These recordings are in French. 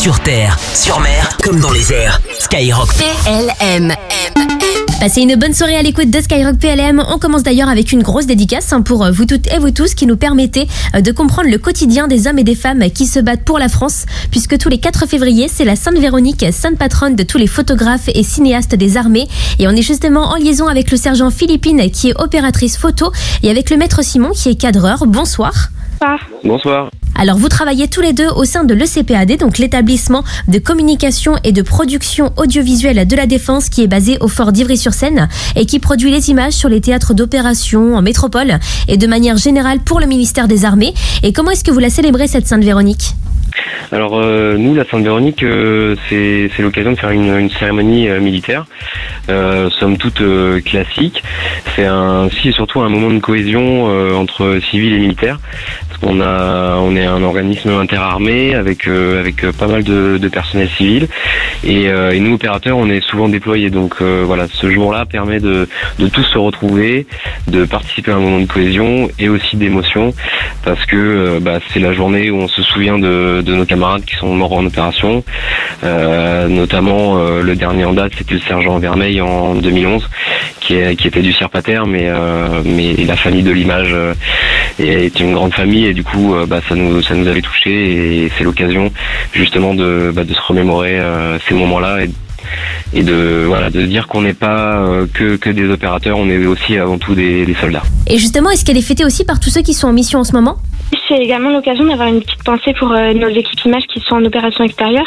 Sur terre, sur mer, comme dans les airs. Skyrock. PLM. Passez une bonne soirée à l'écoute de Skyrock PLM. On commence d'ailleurs avec une grosse dédicace hein, pour vous toutes et vous tous qui nous permettez euh, de comprendre le quotidien des hommes et des femmes qui se battent pour la France, puisque tous les 4 février, c'est la Sainte Véronique, sainte patronne de tous les photographes et cinéastes des armées. Et on est justement en liaison avec le sergent Philippine qui est opératrice photo et avec le maître Simon qui est cadreur. Bonsoir. Bonsoir. Alors vous travaillez tous les deux au sein de l'ECPAD, donc l'établissement de communication et de production audiovisuelle de la Défense qui est basé au fort d'Ivry-sur-Seine et qui produit les images sur les théâtres d'opération en métropole et de manière générale pour le ministère des Armées. Et comment est-ce que vous la célébrez cette Sainte Véronique Alors euh, nous, la Sainte-Véronique, euh, c'est l'occasion de faire une, cérémonie euh, militaire, somme toute classique. C'est un, si et surtout un moment de cohésion entre civils et militaires. Qu'on a, on est un organisme interarmé avec euh, avec euh, pas mal de, personnel civil et, euh, nous opérateurs, on est souvent déployés. Donc euh, voilà, ce jour-là permet de de tous se retrouver, de participer à un moment de cohésion et aussi d'émotion parce que euh, bah, c'est la journée où on se souvient de, de nos camarades qui sont morts en opération. Euh, notamment euh, le dernier en date, c'était le sergent Vermeil en 2011, qui, est, qui était du Pater, mais mais la famille de l'image est une grande famille et du coup, bah, ça nous ça nous avait touché et c'est l'occasion justement de bah, de se remémorer euh, ces moments-là et et de voilà de dire qu'on n'est pas euh, que que des opérateurs, on est aussi avant tout des, des soldats. Et justement, est-ce qu'elle est fêtée aussi par tous ceux qui sont en mission en ce moment? C'est également l'occasion d'avoir une petite pensée pour euh, nos équipes images qui sont en opération extérieure,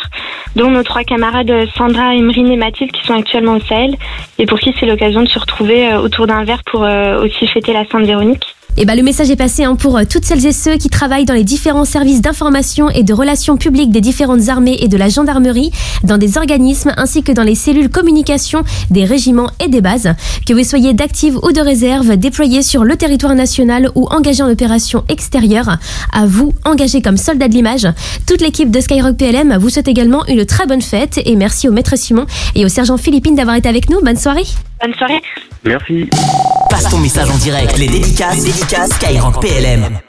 dont nos trois camarades euh, Sandra, Emerine et Mathilde qui sont actuellement au Sahel, et pour qui c'est l'occasion de se retrouver euh, autour d'un verre pour euh, aussi fêter la Sainte Véronique. Et bah, le message est passé hein, pour euh, toutes celles et ceux qui travaillent dans les différents services d'information et de relations publiques des différentes armées et de la gendarmerie, dans des organismes ainsi que dans les cellules communication des régiments et des bases. Que vous soyez d'active ou de réserve, déployés sur le territoire national ou engagés en opération extérieure, à vous, engagés comme soldats de l'image. Toute l'équipe de Skyrock PLM vous souhaite également une très bonne fête et merci au maître Simon et au sergent Philippine d'avoir été avec nous. Bonne soirée. Bonne soirée Merci. Passe ton message en direct. Les dédicaces, les dédicaces Skyrock PLM.